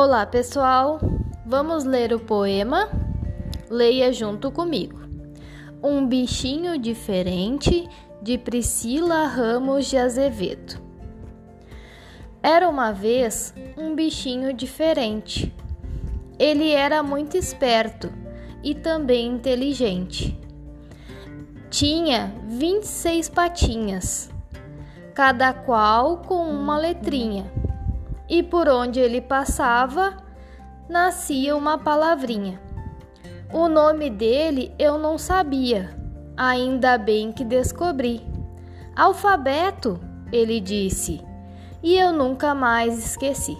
Olá, pessoal. Vamos ler o poema? Leia junto comigo. Um bichinho diferente de Priscila Ramos de Azevedo. Era uma vez um bichinho diferente. Ele era muito esperto e também inteligente. Tinha 26 patinhas, cada qual com uma letrinha e por onde ele passava nascia uma palavrinha. O nome dele eu não sabia, ainda bem que descobri. Alfabeto, ele disse, e eu nunca mais esqueci.